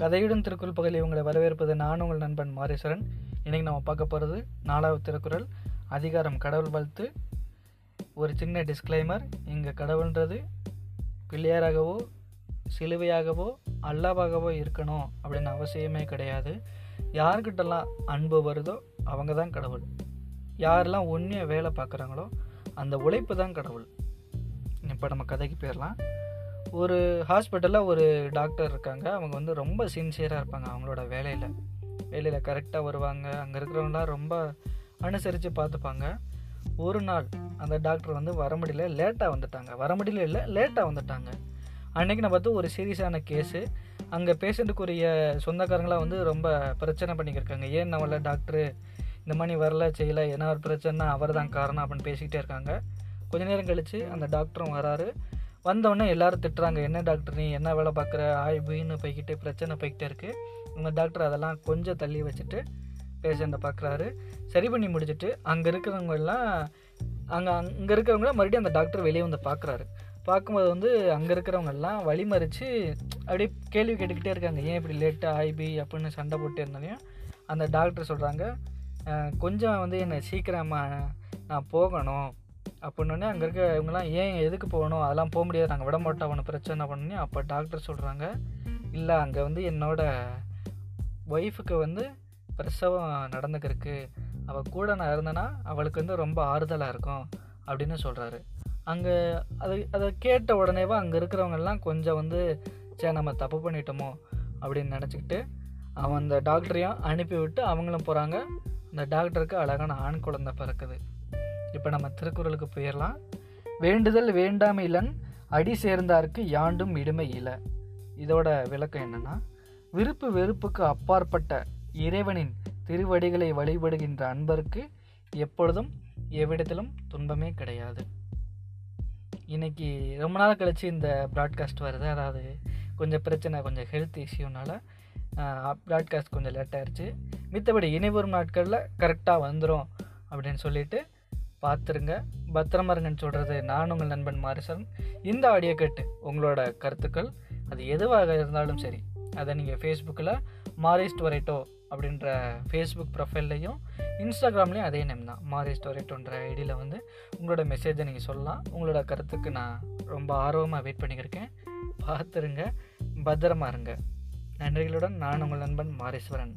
கதையுடன் திருக்குறள் பகுதியில் உங்களை வரவேற்பது நான் உங்கள் நண்பன் மாரீஸ்வரன். இன்றைக்கி நம்ம பார்க்க போகிறது நாலாவது திருக்குறள். அதிகாரம் கடவுள் வாழ்த்து. ஒரு சின்ன டிஸ்க்ளைமர் இங்கே கடவுள்ன்றது பிள்ளையாராகவோ சிலுவையாகவோ அல்லாவாகவோ இருக்கணும் அப்படின்னு அவசியமே கிடையாது. யார்கிட்டலாம் அன்பு வருதோ அவங்க தான் கடவுள். யாரெல்லாம் உண்மையாக வேலை பார்க்குறாங்களோ அந்த உழைப்பு தான் கடவுள். இப்போ நம்ம கதைக்கு போயிடலாம். ஒரு ஹாஸ்பிட்டலில் ஒரு டாக்டர் இருக்காங்க. அவங்க வந்து ரொம்ப சின்சியராக இருப்பாங்க அவங்களோட வேலையில். வேலையில் கரெக்டாக வருவாங்க. அங்கே இருக்கிறவங்களாம் ரொம்ப அனுசரித்து பார்த்துப்பாங்க. ஒரு நாள் அந்த டாக்டர் வந்து வர முடியல லேட்டாக வந்துட்டாங்க. வர முடியல இல்லை லேட்டாக வந்துட்டாங்க. அன்றைக்கி நான் பார்த்து ஒரு சீரியஸான கேஸு அங்கே பேஷண்ட்டுக்குரிய சொந்தக்காரங்களாம் வந்து ரொம்ப பிரச்சனை பண்ணிக்கிருக்காங்க. ஏன் நம்மள டாக்டரு இந்த மாதிரி வரல செய்யலை என்ன ஒரு பிரச்சனைனா அவர் தான் காரணம் அப்படின்னு பேசிக்கிட்டே இருக்காங்க. கொஞ்ச நேரம் கழித்து அந்த டாக்டரும் வராரு. வந்தவுடனே எல்லாரும் திட்டுறாங்க என்ன டாக்டர் நீ என்ன வேலை பார்க்குற? ஆய்வுன்னு போய்கிட்டே பிரச்சனை போய்கிட்டே இருக்குது உங்கள் டாக்டர் அதெல்லாம் கொஞ்சம் தள்ளி வச்சுட்டு பேஷண்ட்டை பார்க்குறாரு. சரி பண்ணி முடிச்சுட்டு அங்கே இருக்கிறவங்க எல்லாம் அங்கே அங்கே இருக்கிறவங்க மறுபடியும் அந்த டாக்டர் வெளியே வந்து பார்க்குறாரு. பார்க்கும்போது வந்து அங்கே இருக்கிறவங்கெல்லாம் வழிமறித்து அப்படியே கேள்வி கேட்டுக்கிட்டே இருக்காங்க. ஏன் இப்படி லேட்டாக ஆய்பி அப்படின்னு சண்டை போட்டு இருந்தாலையும் அந்த டாக்டர் சொல்கிறாங்க கொஞ்சம் வந்து என்னை சீக்கிரமாக நான் போகணும். அப்படின்னே அங்கே இருக்க இவங்கெல்லாம் ஏன் எதுக்கு போகணும்? அதெல்லாம் போக முடியாது. நாங்கள் விட மாட்டோம் அவனை பிரச்சனை பண்ணி அப்போ டாக்டர் சொல்கிறாங்க இல்லை அங்கே வந்து என்னோடய ஒய்ஃபுக்கு வந்து பிரசவம் நடந்துக்கிருக்கு. அவள் கூட நான் இருந்தேன்னா அவளுக்கு வந்து ரொம்ப ஆறுதலாக இருக்கும் அப்படின்னு சொல்கிறாரு அங்கே அதை அதை கேட்ட உடனேவா அங்கே இருக்கிறவங்கெல்லாம் கொஞ்சம் வந்து சே நம்ம தப்பு பண்ணிட்டோமோ? அப்படின்னு நினச்சிக்கிட்டு அவன் அந்த டாக்டரையும் அனுப்பி விட்டு அவங்களும் போகிறாங்க அந்த டாக்டருக்கு அழகான ஆண் குழந்தை பிறக்குது. இப்போ நம்ம திருக்குறளுக்கு போயிடலாம் வேண்டுதல் வேண்டாமை இலன் அடி சேர்ந்தாருக்கு யாண்டும் இடுமை இல. இதோட விளக்கம் என்னன்னா விருப்பு வெறுப்புக்கு அப்பாற்பட்ட இறைவனின் திருவடிகளை வழிபடுகின்ற அன்பருக்கு எப்பொழுதும் எவ்விடத்திலும் துன்பமே கிடையாது. இன்னைக்கு ரொம்ப நாள் கழிச்சு இந்த ப்ராட்காஸ்ட் வருது. அதாவது கொஞ்சம் பிரச்சனை கொஞ்சம் ஹெல்த் இஷ்யூனால ப்ராட்காஸ்ட் கொஞ்சம் லேட் ஆயிடுச்சு மித்தபடி இனிவரும் நாட்களில் கரெக்டாக வந்துடும் அப்படின்னு சொல்லிட்டு பார்த்துருங்க. பத்திரமா இருங்கன்னு சொல்கிறது நான் உங்கள் நண்பன் மாரிசன். இந்த ஆடியோ கேட்டு உங்களோட கருத்துக்கள் அது எதுவாக இருந்தாலும் சரி அதை நீங்கள் ஃபேஸ்புக்கில் மாரிஸ்ட் வரைட்டோ அப்படின்ற ஃபேஸ்புக் ப்ரொஃபைல்லையும் இன்ஸ்டாகிராம்லேயும் அதே நேம் தான். மாரி ஸ்டோரிட்டோன்ற ஐடியில் வந்து உங்களோட மெசேஜை நீங்கள் சொல்லலாம். உங்களோட கருத்துக்கு நான் ரொம்ப ஆர்வமாக வெயிட் பண்ணியிருக்கேன் பார்த்துருங்க. பத்திரமா இருங்க நன்றிகளுடன் நான் உங்கள் நண்பன் மாரீஸ்வரன்.